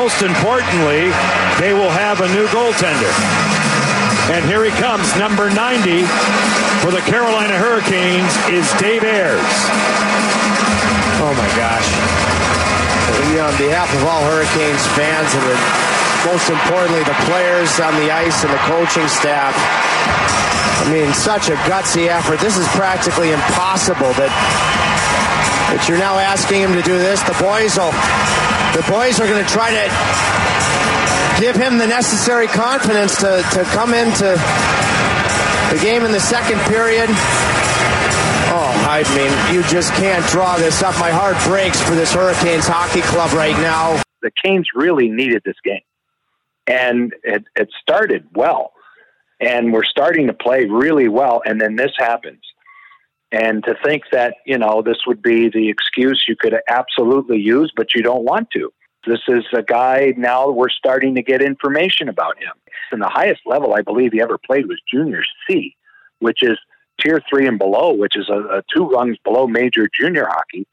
Most importantly, they will have a new goaltender. And here he comes, number 90 for the Carolina Hurricanes is Dave Ayres. Oh my gosh. Uh, on behalf of all Hurricanes fans and the, most importantly the players on the ice and the coaching staff, I mean, such a gutsy effort. This is practically impossible that that you're now asking him to do this. The boys will the boys are going to try to give him the necessary confidence to, to come into the game in the second period. Oh, I mean, you just can't draw this up. My heart breaks for this Hurricanes hockey club right now. The Canes really needed this game, and it, it started well, and we're starting to play really well, and then this happens. And to think that, you know, this would be the excuse you could absolutely use, but you don't want to. This is a guy now we're starting to get information about him. And the highest level I believe he ever played was junior C, which is tier three and below, which is a, a two rungs below major junior hockey.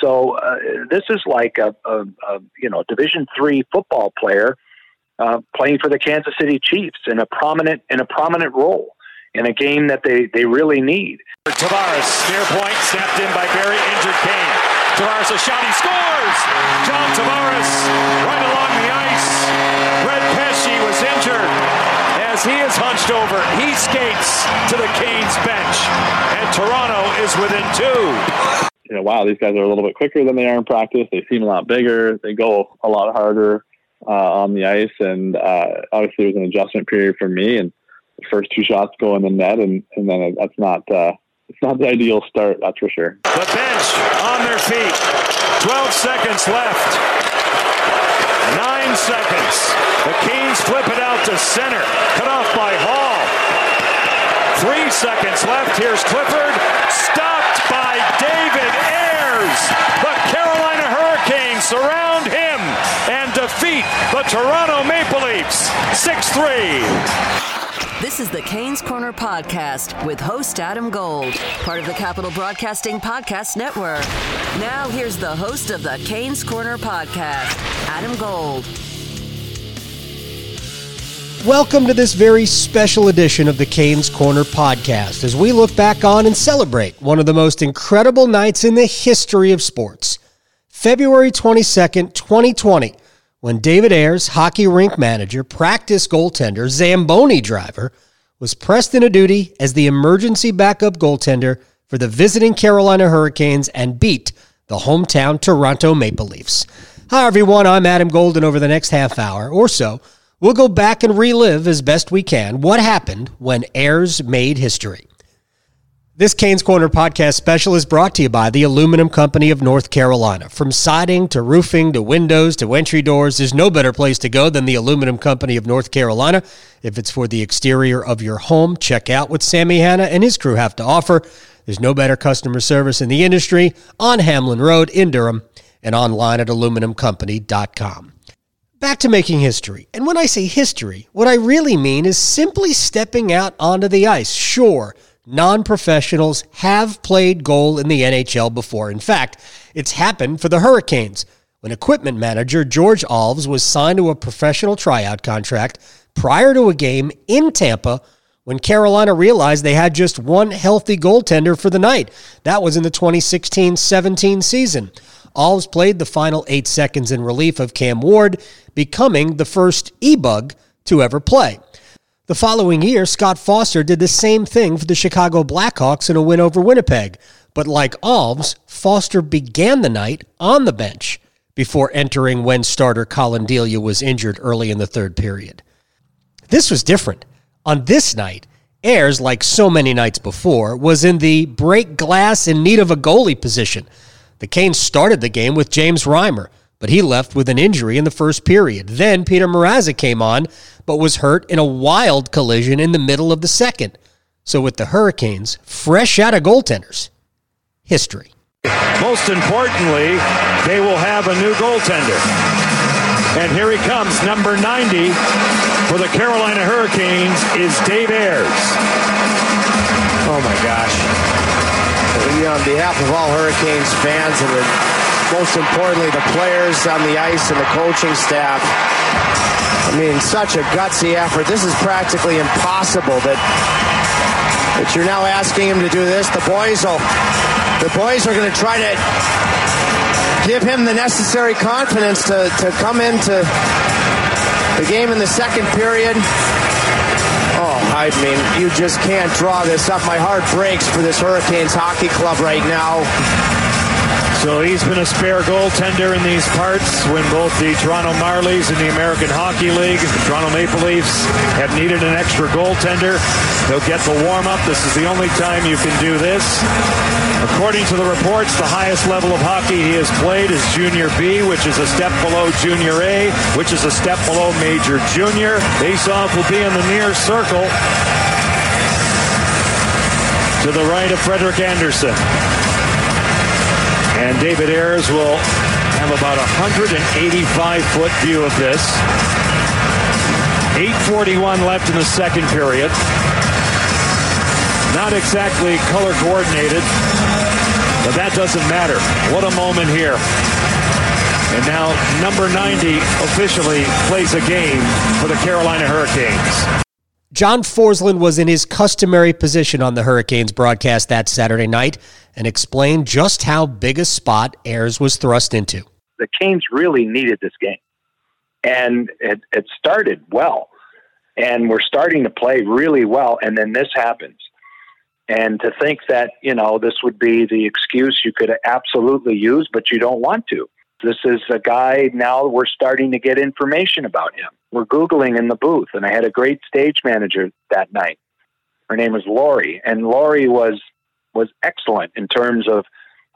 So uh, this is like a, a, a, you know Division three football player uh, playing for the Kansas City Chiefs in a prominent in a prominent role in a game that they, they really need. Tavares, near point, snapped in by Barrie, injured Kane. Tavares a shot, he scores! John Tavares, right along the ice. Brett Pesce was injured. As he is hunched over, he skates to the Canes bench. And Toronto is within two. You know, wow, these guys are a little bit quicker than they are in practice. They seem a lot bigger. They go a lot harder uh, on the ice. And uh, obviously, it was an adjustment period for me. And first two shots go in the net, and, and then that's not uh, it's not the ideal start, that's for sure. The bench on their feet. 12 seconds left. Nine seconds. The Canes flip it out to center. Cut off by Holl. Three seconds left. Here's Clifford. Stopped by David Ayres. The Carolina Hurricanes surround him and defeat the Toronto Maple Leafs 6 3. This is the Canes Corner Podcast with host Adam Gold, part of the Capital Broadcasting Podcast Network. Now, here's the host of the Canes Corner Podcast, Adam Gold. Welcome to this very special edition of the Canes Corner podcast as we look back on and celebrate one of the most incredible nights in the history of sports. February 22nd, 2020 when David Ayres, hockey rink manager, practice goaltender, Zamboni driver, was pressed into duty as the emergency backup goaltender for the visiting Carolina Hurricanes and beat the hometown Toronto Maple Leafs. Hi, everyone. I'm Adam Golden. Over the next half hour or so, we'll go back and relive as best we can what happened when Ayres made history. This Canes Corner podcast special is brought to you by the Aluminum Company of North Carolina. From siding to roofing to windows to entry doors, there's no better place to go than the Aluminum Company of North Carolina. If it's for the exterior of your home, check out what Sammy Hanna and his crew have to offer. There's no better customer service in the industry on Hamlin Road in Durham and online at aluminumcompany.com. Back to making history. And when I say history, what I really mean is simply stepping out onto the ice. Sure non professionals have played goal in the NHL before. In fact, it's happened for the Hurricanes when equipment manager George Alves was signed to a professional tryout contract prior to a game in Tampa when Carolina realized they had just one healthy goaltender for the night. That was in the 2016 17 season. Alves played the final eight seconds in relief of Cam Ward, becoming the first e bug to ever play. The following year, Scott Foster did the same thing for the Chicago Blackhawks in a win over Winnipeg. But like Alves, Foster began the night on the bench before entering when starter Collin Delia was injured early in the third period. This was different. On this night, Ayres, like so many nights before, was in the break glass in need of a goalie position. The Canes started the game with James Reimer, but he left with an injury in the first period. Then Petr Mrazek came on, but was hurt in a wild collision in the middle of the second. So with the Hurricanes fresh out of goaltenders, history. Most importantly, they will have a new goaltender. And here he comes, number 90 for the Carolina Hurricanes is Dave Ayres. Oh my gosh. On behalf of all Hurricanes fans and the most importantly, the players on the ice and the coaching staff. I mean, such a gutsy effort. This is practically impossible that that you're now asking him to do this. The boys will, the boys are going to try to give him the necessary confidence to, to come into the game in the second period. Oh, I mean, you just can't draw this up. My heart breaks for this Hurricanes hockey club right now. So he's been a spare goaltender in these parts when both the Toronto Marlies and the American Hockey League, the Toronto Maple Leafs, have needed an extra goaltender. He'll get the warm up. This is the only time you can do this. According to the reports, the highest level of hockey he has played is Junior B, which is a step below Junior A, which is a step below Major Junior. Faceoff will be in the near circle to the right of Frederik Andersen. And David Ayres will have about a 185 foot view of this. 841 left in the second period. Not exactly color coordinated, but that doesn't matter. What a moment here. And now number 90 officially plays a game for the Carolina Hurricanes. John Forslund was in his customary position on the Hurricanes broadcast that Saturday night and explained just how big a spot Ayres was thrust into. The Canes really needed this game, and it, it started well, and we're starting to play really well, and then this happens. And to think that, you know, this would be the excuse you could absolutely use, but you don't want to. This is a guy now we're starting to get information about him. We're Googling in the booth, and I had a great stage manager that night. Her name was Lori, and Lori was was excellent in terms of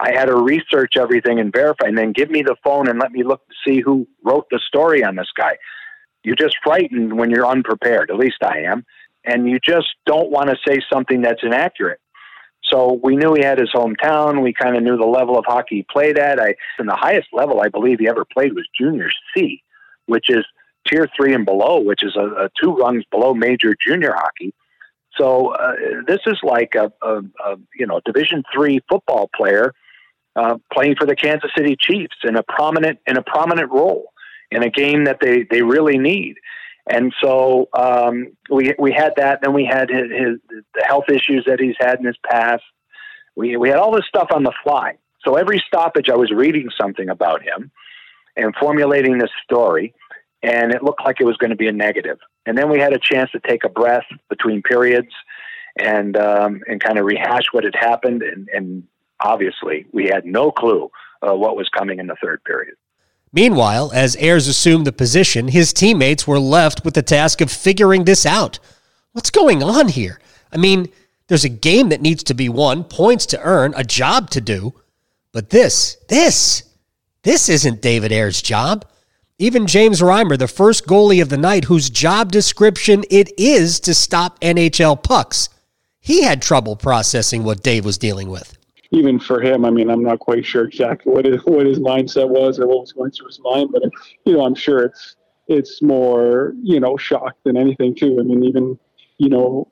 I had to research everything and verify, and then give me the phone and let me look to see who wrote the story on this guy. You're just frightened when you're unprepared. At least I am, and you just don't want to say something that's inaccurate. So we knew he had his hometown. We kind of knew the level of hockey he played at. I, and the highest level I believe he ever played was junior C, which is tier three and below, which is a, a two rungs below major junior hockey. So uh, this is like a, a, a, you know Division three football player uh, playing for the Kansas City Chiefs in a prominent in a prominent role in a game that they they really need. And so um, we we had that. Then we had his, his the health issues that he's had in his past. We we had all this stuff on the fly. So every stoppage, I was reading something about him and formulating this story, and it looked like it was going to be a negative. And then we had a chance to take a breath between periods and um, and kind of rehash what had happened. And, and obviously, we had no clue uh, what was coming in the third period. Meanwhile, as Ayres assumed the position, his teammates were left with the task of figuring this out. What's going on here? I mean, there's a game that needs to be won, points to earn, a job to do. But this, this, this isn't David Ayres' job. Even James Reimer, the first goalie of the night, whose job description it is to stop NHL pucks, he had trouble processing what Dave was dealing with even for him, I mean, I'm not quite sure exactly what his, what his mindset was or what was going through his mind, but you know, I'm sure it's it's more you know shock than anything too. I mean, even you know,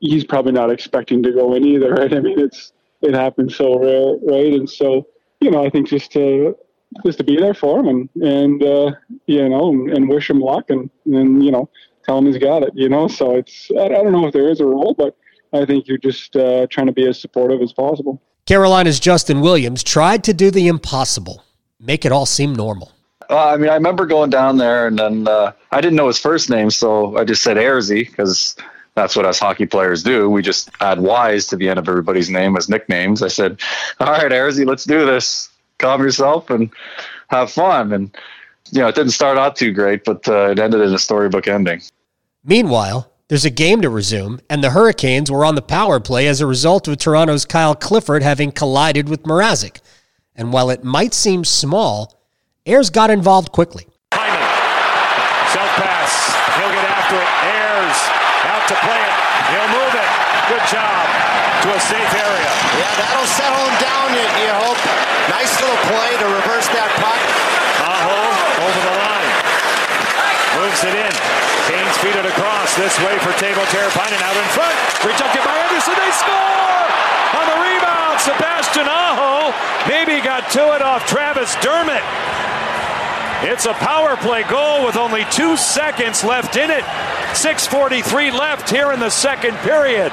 he's probably not expecting to go in either, right? I mean, it's it happens so rare, right? And so you know, I think just to just to be there for him and and uh, you know and, and wish him luck and and you know tell him he's got it, you know. So it's I, I don't know if there is a role, but I think you're just uh, trying to be as supportive as possible. Carolina's Justin Williams tried to do the impossible, make it all seem normal. Uh, I mean, I remember going down there, and then uh, I didn't know his first name, so I just said Airsy because that's what us hockey players do. We just add Y's to the end of everybody's name as nicknames. I said, "All right, Airsy, let's do this. Calm yourself and have fun." And you know, it didn't start out too great, but uh, it ended in a storybook ending. Meanwhile, there's a game to resume, and the Hurricanes were on the power play as a result of Toronto's Kyle Clifford having collided with Mrazek. And while it might seem small, Ayres got involved quickly. Hyman, self pass. He'll get after it. Ayres out to play it. He'll move it. Good job to a safe area. Yeah, that'll settle him down, you, you hope. Nice little play to reverse that puck. Aho over the line. Moves it in. Canes feed it across this way for Teuvo Teravainen out in front. Rejected by Andersen. They score on the rebound. Sebastian Aho. Maybe got to it off Travis Dermott. It's a power play goal with only two seconds left in it. 6.43 left here in the second period.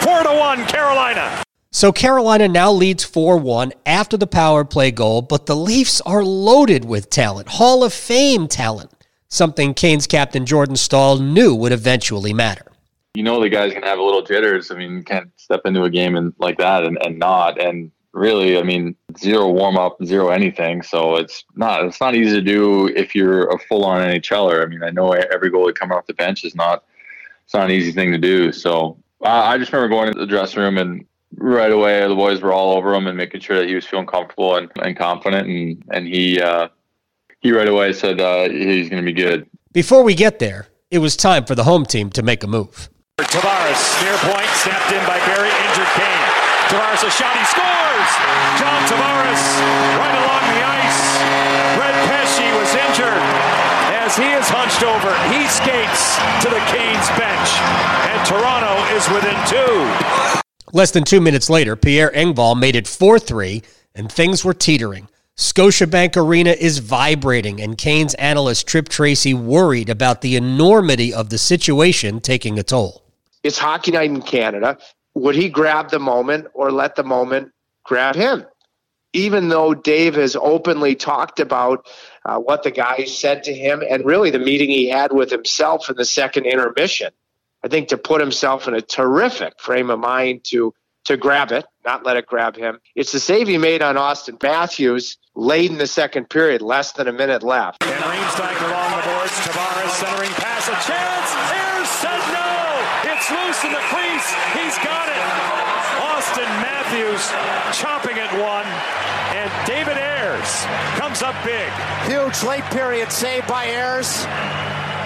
4 to 1, Carolina. So Carolina now leads 4 1 after the power play goal, but the Leafs are loaded with talent, Hall of Fame talent, something Canes' captain Jordan Staal knew would eventually matter. You know the guys can have a little jitters. I mean, you can't step into a game and like that and, and not. And really, I mean, zero warm up, zero anything. So it's not it's not easy to do if you're a full on NHLer. I mean, I know every goalie coming off the bench is not it's not an easy thing to do. So uh, I just remember going into the dressing room and right away the boys were all over him and making sure that he was feeling comfortable and, and confident and and he uh, he right away said uh, he's going to be good. Before we get there, it was time for the home team to make a move. Tavares, near point, snapped in by Barrie, injured Kane. Tavares a shot, he scores! John Tavares right along the ice. Brett Pesce was injured. As he is hunched over, he skates to the Canes bench. And Toronto is within two. Less than two minutes later, Pierre Engvall made it 4 3, and things were teetering. Scotiabank Arena is vibrating, and Canes analyst Tripp Tracy worried about the enormity of the situation taking a toll. It's hockey night in Canada would he grab the moment or let the moment grab him? Even though Dave has openly talked about uh, what the guy said to him and really the meeting he had with himself in the second intermission, I think to put himself in a terrific frame of mind to to grab it, not let it grab him. It's the save he made on Auston Matthews late in the second period, less than a minute left. van Riemsdyk along the boards. Tavares centering pass, a chance. Ayres said no. It's loose in the crease. He's got it. Auston Matthews chopping at one. And David Ayres comes up big. Huge late period save by Ayres.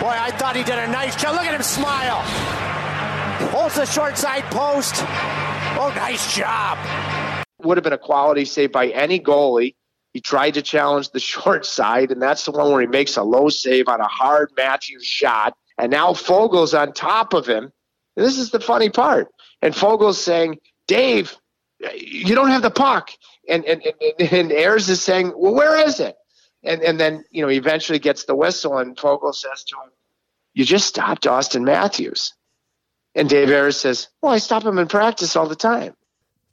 Boy, I thought he did a nice job. Look at him smile. Holds the short side post. Oh, nice job. Would have been a quality save by any goalie. He tried to challenge the short side, and that's the one where he makes a low save on a hard Matthews shot. And now Foegele's on top of him. And this is the funny part. And Foegele's saying, Dave, you don't have the puck. And, and, and, and Ayres is saying, well, where is it? And, and then, you know, he eventually gets the whistle, and Foegele says to him, you just stopped Auston Matthews. And Dave Ayres says, Well, I stop him in practice all the time.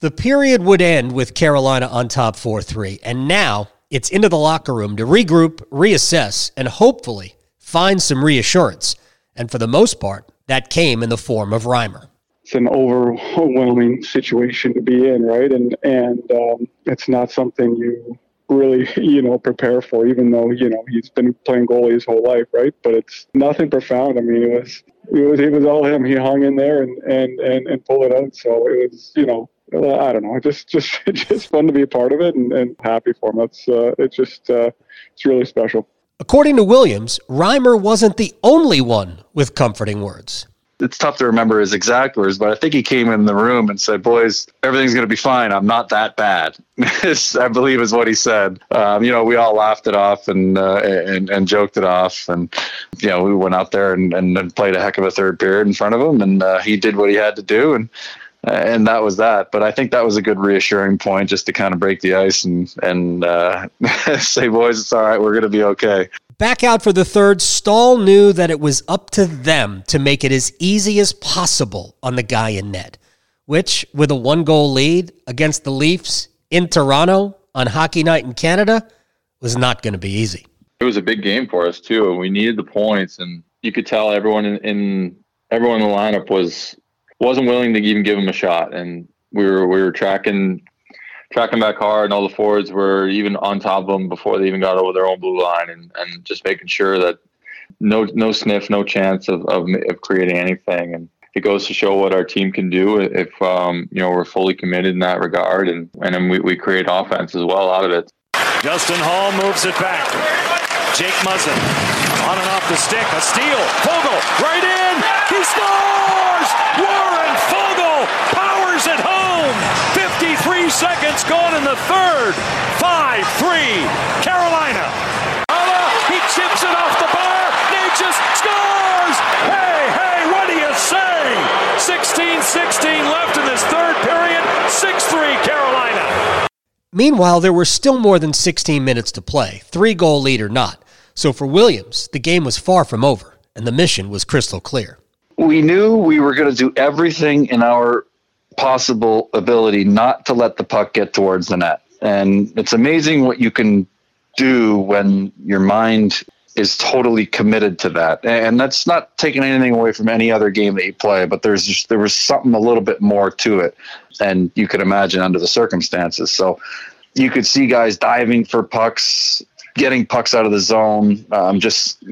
The period would end with Carolina on top 4 3, and now it's into the locker room to regroup, reassess, and hopefully find some reassurance. And for the most part, that came in the form of Reimer. It's an overwhelming situation to be in, right? And and um, it's not something you really, you know, prepare for, even though, you know, he's been playing goalie his whole life, right? But it's nothing profound. I mean, it was, it was, it was all him. He hung in there and, and, and, and pulled it out. So it was, you know, I don't know, just, just, just fun to be a part of it and, and happy for him. That's, uh, it's just, uh, it's really special. According to Williams, Reimer wasn't the only one with comforting words it's tough to remember his exact words, but I think he came in the room and said, "Boys, everything's going to be fine. I'm not that bad." I believe is what he said. Um, you know, we all laughed it off and, uh, and and joked it off, and you know, we went out there and, and played a heck of a third period in front of him, and uh, he did what he had to do, and and that was that. But I think that was a good reassuring point just to kind of break the ice and and uh, say, "Boys, it's all right. We're going to be okay." Back out for the third, Staal knew that it was up to them to make it as easy as possible on the guy in net, which, with a one goal lead against the Leafs in Toronto on Hockey Night in Canada, was not going to be easy. It was a big game for us, too. And we needed the points, and you could tell everyone in, in everyone in the lineup was wasn't willing to even give him a shot and we were we were tracking tracking back hard, and all the forwards were even on top of them before they even got over their own blue line, and, and just making sure that no no sniff, no chance of, of, of creating anything. And it goes to show what our team can do if um, you know we're fully committed in that regard, and and we, we create offense as well out of it. Justin Holl moves it back. Jake Muzzin on and off the stick, a steal. Foegele right in. He scores. Warren Foegele powers it home. 53 seconds gone in the third. 5-3, Carolina. He chips it off the bar. Necas scores! Hey, hey, what do you say? 16-16 left in this third period. 6-3, Carolina. Meanwhile, there were still more than 16 minutes to play, three goal lead or not. So for Williams, the game was far from over, and the mission was crystal clear. We knew we were going to do everything in our possible ability not to let the puck get towards the net. And it's amazing what you can do when your mind is totally committed to that. And that's not taking anything away from any other game that you play, but there's just, there was something a little bit more to it. And you could imagine under the circumstances. So you could see guys diving for pucks, getting pucks out of the zone, um, just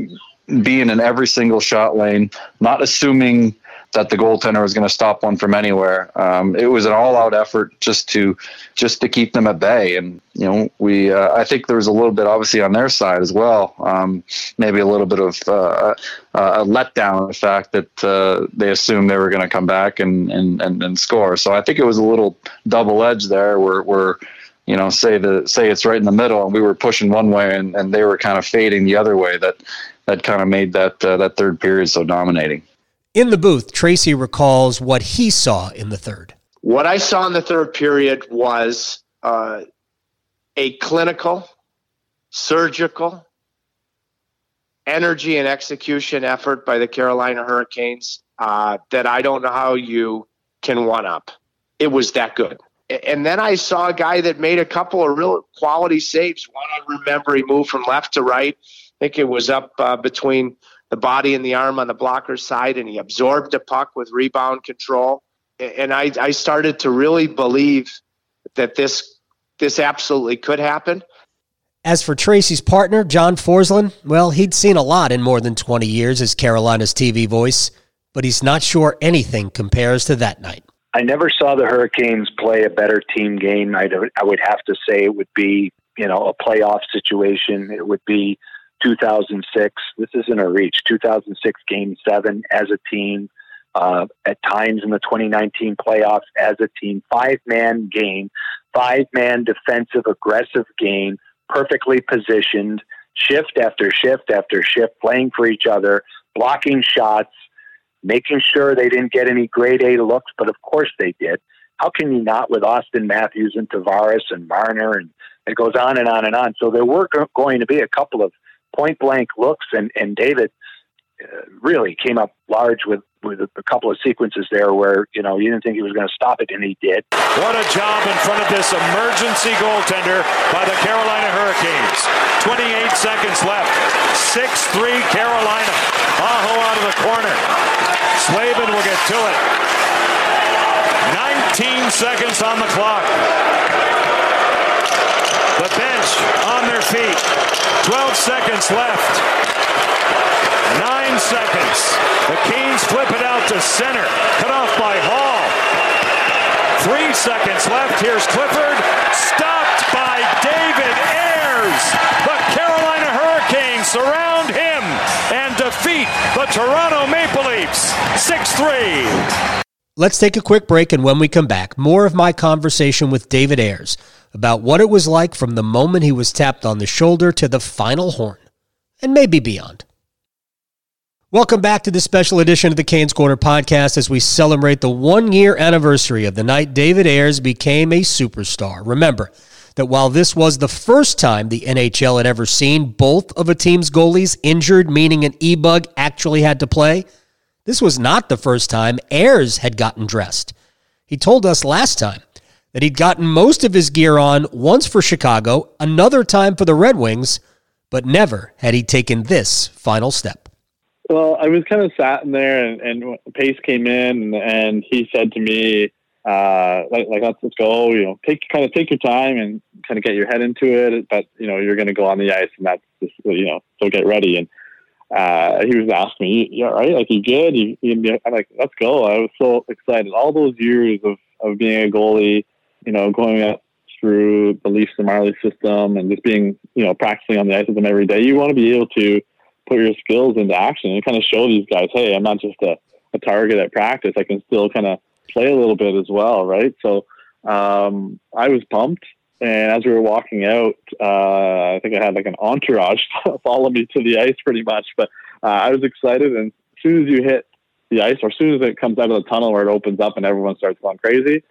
being in every single shot lane, not assuming that the goaltender was going to stop one from anywhere. Um, it was an all-out effort just to just to keep them at bay, and you know we uh, I think there was a little bit obviously on their side as well, um, maybe a little bit of uh, a letdown in the fact that uh, they assumed they were going to come back and, and and and score. So I think it was a little double edged there, where where you know say the say it's right in the middle, and we were pushing one way, and, and they were kind of fading the other way. That that kind of made that uh, that third period so dominating. In the booth, Tracy recalls what he saw in the third. What I saw in the third period was uh, a clinical, surgical, energy and execution effort by the Carolina Hurricanes uh, that I don't know how you can one up. It was that good. And then I saw a guy that made a couple of real quality saves. One I remember he moved from left to right. I think it was up uh, between the body and the arm on the blocker's side, and he absorbed the puck with rebound control. And I, I started to really believe that this this absolutely could happen. As for Tracy's partner, John Forslund, well, he'd seen a lot in more than 20 years as Carolina's TV voice, but he's not sure anything compares to that night. I never saw the Hurricanes play a better team game. I'd, I would have to say it would be, you know, a playoff situation. It would be 2006. This isn't a reach. 2006 Game Seven as a team. Uh, at times in the 2019 playoffs as a team, five man game, five man defensive aggressive game, perfectly positioned, shift after shift after shift, playing for each other, blocking shots, making sure they didn't get any grade A looks, but of course they did. How can you not with Auston Matthews and Tavares and Marner and it goes on and on and on. So there were going to be a couple of point blank looks, and and David uh, really came up large with with a couple of sequences there where you know you didn't think he was going to stop it, and he did. What a job in front of this emergency goaltender by the Carolina Hurricanes. 28 seconds left. 6-3 Carolina. Aho out of the corner. Slavin will get to it. 19 seconds on the clock. The bench on their feet. 12 seconds left. Nine seconds. The Canes flip it out to center. Cut off by Holl. Three seconds left. Here's Clifford. Stopped by David Ayres. The Carolina Hurricanes surround him and defeat the Toronto Maple Leafs 6 3. Let's take a quick break, and when we come back, more of my conversation with David Ayres about what it was like from the moment he was tapped on the shoulder to the final horn, and maybe beyond. Welcome back to this special edition of the Canes Corner podcast as we celebrate the one year anniversary of the night David Ayres became a superstar. Remember that while this was the first time the NHL had ever seen both of a team's goalies injured, meaning an e bug actually had to play, this was not the first time Ayres had gotten dressed. He told us last time that he'd gotten most of his gear on once for Chicago, another time for the Red Wings, but never had he taken this final step. Well, I was kind of sat in there, and, and Pace came in, and he said to me, uh, like, like let's, let's go, you know, take kind of take your time and kind of get your head into it. But you know, you're going to go on the ice, and that's just you know, so get ready. And uh, he was asking me, "You all right? Like, you good?" You, I'm like, "Let's go!" I was so excited. All those years of of being a goalie, you know, going up through the Leafs and Marlies system, and just being, you know, practicing on the ice with them every day. You want to be able to put your skills into action and kind of show these guys, "Hey, I'm not just a, a target at practice. I can still kind of play a little bit as well." Right? So um, I was pumped. And as we were walking out, uh, I think I had like an entourage follow me to the ice pretty much. But uh, I was excited. And as soon as you hit the ice, or as soon as it comes out of the tunnel where it opens up and everyone starts going crazy,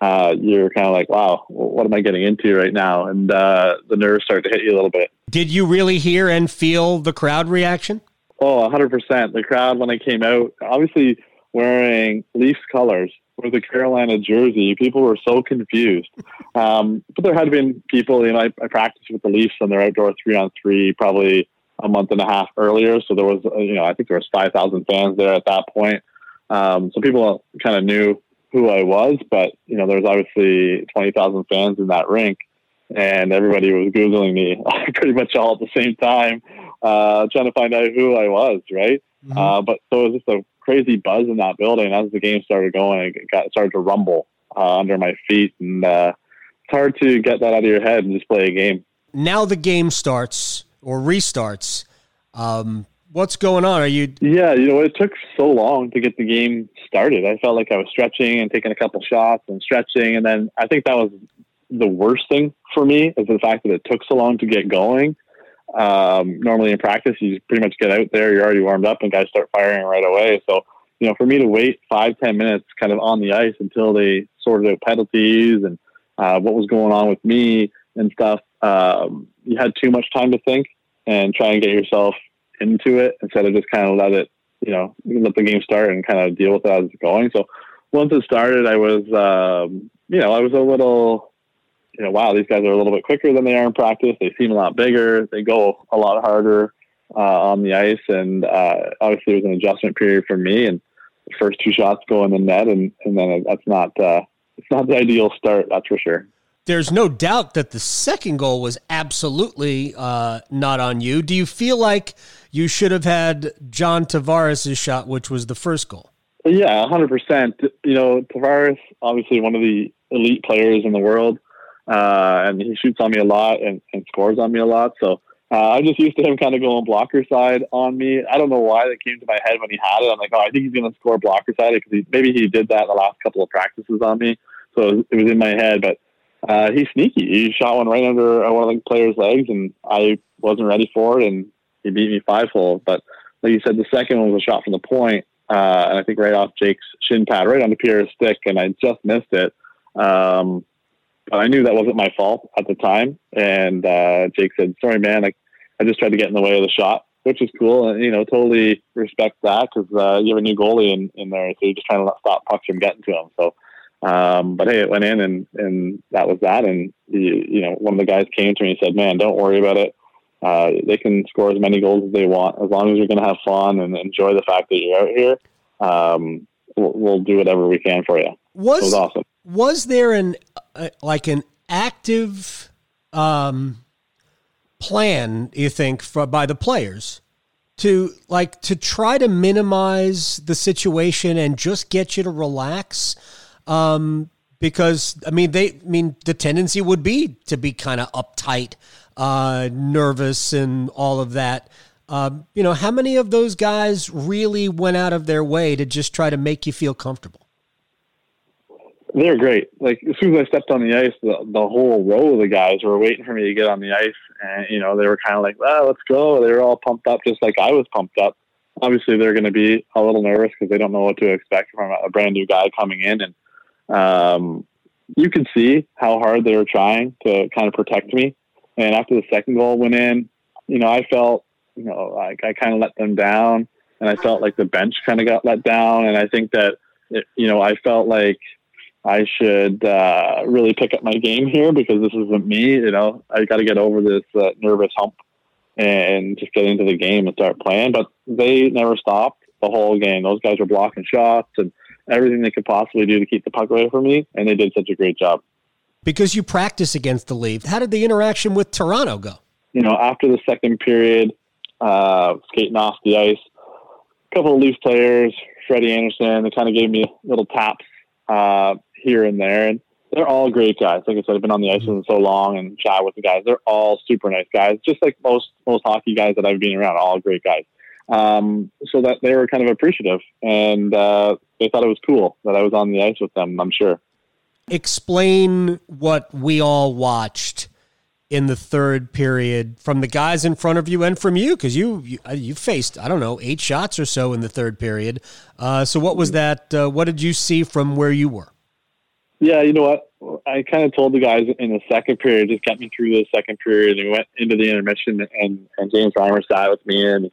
uh, you're kind of like, wow, what am I getting into right now? And uh, the nerves start to hit you a little bit. Did you really hear and feel the crowd reaction? Oh, 100%. The crowd, when I came out, obviously wearing Leafs colors with a Carolina jersey, people were so confused. Um, but there had been people, you know, I, I practiced with the Leafs on their outdoor three on three probably a month and a half earlier. So there was, uh, you know, I think there was 5,000 fans there at that point. Um, so people kind of knew who I was, but, you know, there was obviously 20,000 fans in that rink and everybody was Googling me pretty much all at the same time, uh, trying to find out who I was, right? Mm-hmm. Uh, but so it was just a crazy buzz in that building. As the game started going, it got started to rumble uh, under my feet, and uh, it's hard to get that out of your head and just play a game. Now the game starts or restarts. Um, what's going on? Are you? Yeah, you know, it took so long to get the game started. I felt like I was stretching and taking a couple shots and stretching, and then I think that was the worst thing for me is the fact that it took so long to get going. Um, normally in practice, you pretty much get out there, you're already warmed up, and guys start firing right away. So, you know, for me to wait five, ten minutes kind of on the ice until they sorted out penalties and uh, what was going on with me and stuff, um, you had too much time to think and try and get yourself into it instead of just kind of let it, you know, let the game start and kind of deal with it as it's going. So once it started, I was, um, you know, I was a little you know, wow, these guys are a little bit quicker than they are in practice. They seem a lot bigger. They go a lot harder uh, on the ice. And uh, obviously, it was an adjustment period for me. And the first two shots go in the net, and, and then that's not uh, it's not the ideal start. That's for sure. There's no doubt that the second goal was absolutely uh, not on you. Do you feel like you should have had John Tavares' shot, which was the first goal? Yeah, 100%. You know, Tavares, obviously one of the elite players in the world uh, and he shoots on me a lot and, and scores on me a lot. So uh, I'm just used to him kind of going blocker side on me. I don't know why that came to my head when he had it. I'm like, oh, I think he's going to score blocker side because maybe he did that in the last couple of practices on me. So it was in my head, but uh, he's sneaky. He shot one right under uh, one of the player's legs, and I wasn't ready for it, and he beat me five hole. But like you said, the second one was a shot from the point, uh, and I think right off Jake's shin pad, right on the Pierre's stick, and I just missed it. Um, but I knew that wasn't my fault at the time. And uh, Jake said, "Sorry, man. Like, I just tried to get in the way of the shot, which is cool, and you know, totally respect that because uh, you have a new goalie in, in there, so you're just trying to stop pucks from getting to him. So, um, but hey, it went in, and and that was that. And you, you know, one of the guys came to me and said, "Man, don't worry about it. Uh, they can score as many goals as they want as long as you're going to have fun and enjoy the fact that you're out here. Um, we'll, we'll do whatever we can for you." Was, it was awesome was there an uh, like an active um, plan you think for, by the players to like to try to minimize the situation and just get you to relax um, because I mean they I mean the tendency would be to be kind of uptight uh, nervous and all of that. Um, you know how many of those guys really went out of their way to just try to make you feel comfortable they're great. Like as soon as I stepped on the ice, the, the whole row of the guys were waiting for me to get on the ice, and you know they were kind of like, "Ah, let's go." They were all pumped up, just like I was pumped up. Obviously, they're going to be a little nervous because they don't know what to expect from a, a brand new guy coming in, and um, you could see how hard they were trying to kind of protect me. And after the second goal went in, you know, I felt, you know, like I kind of let them down, and I felt like the bench kind of got let down, and I think that, it, you know, I felt like I should uh, really pick up my game here because this isn't me. You know, I got to get over this uh, nervous hump and just get into the game and start playing. But they never stopped the whole game. Those guys were blocking shots and everything they could possibly do to keep the puck away from me, and they did such a great job. Because you practice against the Leafs, how did the interaction with Toronto go? You know, after the second period, uh, skating off the ice, a couple of Leafs players, Freddie Andersen, they kind of gave me little taps uh, here and there. And they're all great guys. Like I said, I've been on the ice with them so long and chat with the guys. They're all super nice guys, just like most most hockey guys that I've been around. All great guys. Um, so that they were kind of appreciative, and uh, they thought it was cool that I was on the ice with them. I'm sure. Explain what we all watched in the third period from the guys in front of you and from you because you, you, uh, you faced I don't know eight shots or so in the third period. Uh, so what was that? Uh, what did you see from where you were? Yeah, you know what? I kind of told the guys in the second period, just get me through the second period. And we went into the intermission, and, and James Reimer sat with me, and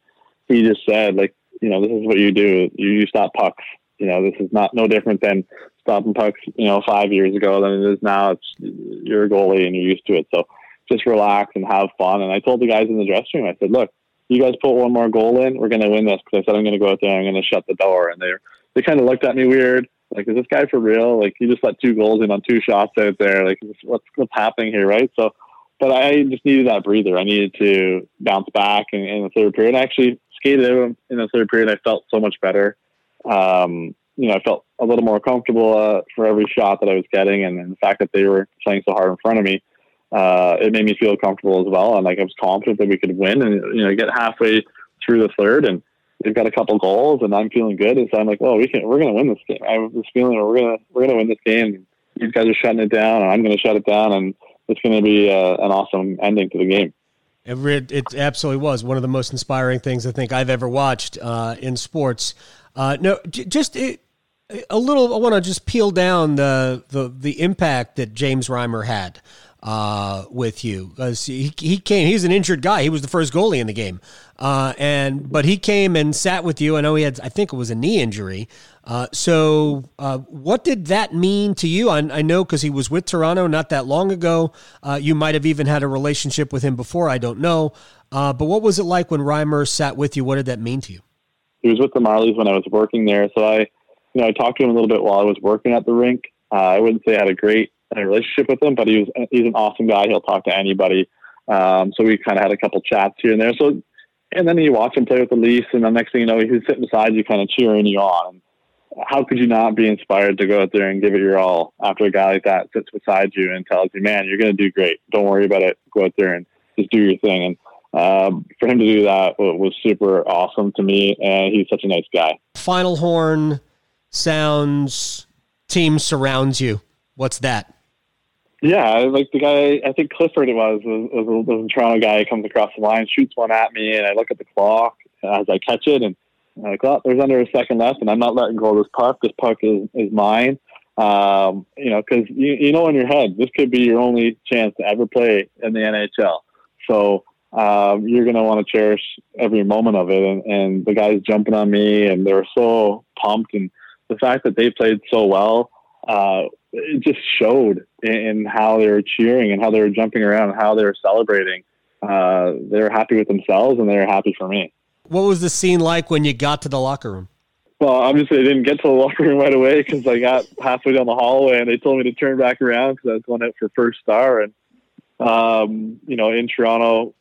he just said, like, you know, this is what you do. You, you stop pucks. You know, this is not no different than stopping pucks, you know, five years ago than it is now. It's you're a goalie and you're used to it. So just relax and have fun. And I told the guys in the dressing room, I said, look, you guys put one more goal in, we're going to win this. Because I said I'm going to go out there, I'm going to shut the door. And they they kind of looked at me weird, like, is this guy for real? Like, he just let two goals in on two shots out there. Like, what's what's happening here, right? So, but I just needed that breather. I needed to bounce back in, in the third period. I actually skated in the third period. I felt so much better. Um, you know, I felt a little more comfortable uh, for every shot that I was getting, and, and, the fact that they were playing so hard in front of me, uh, it made me feel comfortable as well. And like I was confident that we could win, and you know, get halfway through the third, and they've got a couple goals, and I'm feeling good. And so I'm like, well, we can, we're going to win this game. I have this feeling we're gonna we're gonna win this game. These guys are shutting it down, and I'm going to shut it down, and it's going to be uh, an awesome ending to the game. It, it, absolutely was one of the most inspiring things I think I've ever watched uh, in sports. Uh, no, j- just it, a little. I want to just peel down the, the the impact that James Reimer had uh, with you. because He, he came. He's an injured guy. He was the first goalie in the game, uh, and but he came and sat with you. I know he had. I think it was a knee injury. Uh, so, uh, what did that mean to you? I, I know because he was with Toronto not that long ago. Uh, you might have even had a relationship with him before. I don't know. Uh, but what was it like when Reimer sat with you? What did that mean to you? He was with the Marlies when I was working there. So I, you know, I talked to him a little bit while I was working at the rink. Uh, I wouldn't say I had a great relationship with him, but he was he's an awesome guy. He'll talk to anybody. Um, so we kind of had a couple chats here and there. So, and then you watch him play with the Leafs, and the next thing you know, he's sitting beside you, kind of cheering you on how could you not be inspired to go out there and give it your all after a guy like that sits beside you and tells you, man, you're going to do great. Don't worry about it. Go out there and just do your thing. And um, for him to do that was super awesome to me. And he's such a nice guy. Final horn sounds, team surrounds you. What's that? Yeah, like the guy, I think Clifford it was, was, was, was a Toronto guy. He comes across the line, shoots one at me, and I look at the clock as I catch it, and I'm like, well, there's under a second left, and I'm not letting go of this puck. This puck is, is mine. Um, you know, because you, you know in your head, this could be your only chance to ever play in the NHL. So um, you're going to want to cherish every moment of it. And, and the guys jumping on me, and they were so pumped. And the fact that they played so well, uh, it just showed in, how they were cheering and how they were jumping around and how they were celebrating. Uh, they were happy with themselves, and they were happy for me. What was the scene like when you got to the locker room? Well, obviously, I didn't get to the locker room right away because I got halfway down the hallway and they told me to turn back around because I was going out for first star. And, um, you know, in Toronto,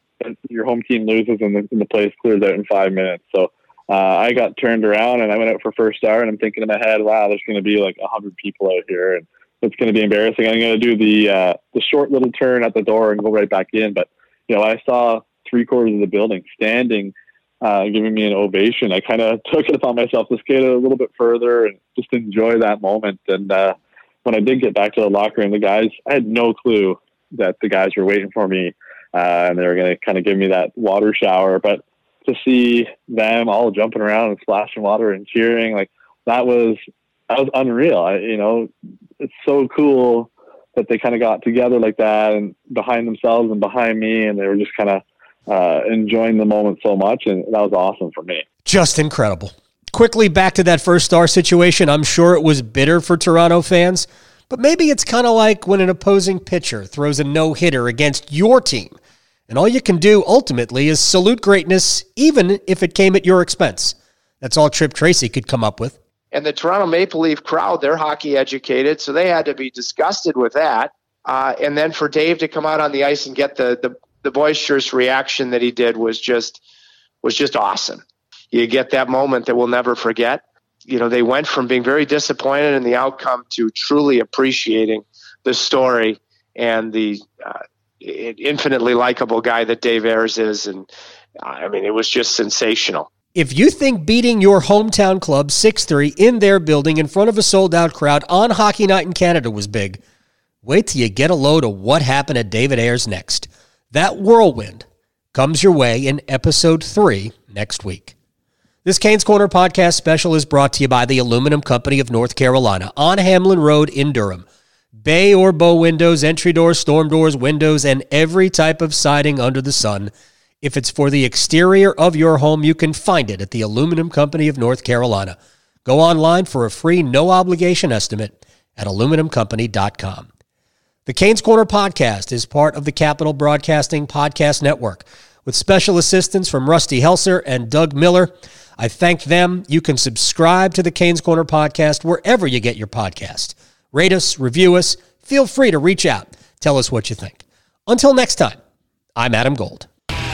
your home team loses and the, and the place clears out in five minutes. So uh, I got turned around and I went out for first star. And I'm thinking in my head, wow, there's going to be like 100 people out here. And it's going to be embarrassing. I'm going to do the uh, the short little turn at the door and go right back in. But, you know, I saw three quarters of the building standing – uh, giving me an ovation. I kind of took it upon myself to skate a little bit further and just enjoy that moment. And uh, when I did get back to the locker room, the guys, I had no clue that the guys were waiting for me uh, and they were going to kind of give me that water shower. But to see them all jumping around and splashing water and cheering, like that was that was unreal. I, you know, it's so cool that they kind of got together like that and behind themselves and behind me, and they were just kind of uh, enjoying the moment so much, and that was awesome for me. Just incredible. Quickly back to that first star situation. I'm sure it was bitter for Toronto fans, but maybe it's kind of like when an opposing pitcher throws a no hitter against your team, and all you can do ultimately is salute greatness, even if it came at your expense. That's all Tripp Tracy could come up with. And the Toronto Maple Leaf crowd, they're hockey educated, so they had to be disgusted with that. Uh, and then for Dave to come out on the ice and get the, the the boisterous reaction that he did was just was just awesome. You get that moment that we'll never forget. You know, they went from being very disappointed in the outcome to truly appreciating the story and the uh, infinitely likable guy that Dave Ayres is. And I mean, it was just sensational. If you think beating your hometown club 6 3 in their building in front of a sold out crowd on Hockey Night in Canada was big, wait till you get a load of what happened at David Ayres next. That whirlwind comes your way in episode three next week. This Canes Corner podcast special is brought to you by the Aluminum Company of North Carolina on Hamlin Road in Durham. bay or bow windows, entry doors, storm doors, windows, and every type of siding under the sun. If it's for the exterior of your home, you can find it at the Aluminum Company of North Carolina. Go online for a free, no obligation estimate at aluminumcompany.com. The Canes Corner podcast is part of the Capital Broadcasting Podcast Network with special assistance from Rusty Helser and Doug Miller. I thank them. You can subscribe to the Canes Corner podcast wherever you get your podcast. Rate us, review us. Feel free to reach out. Tell us what you think. Until next time, I'm Adam Gold.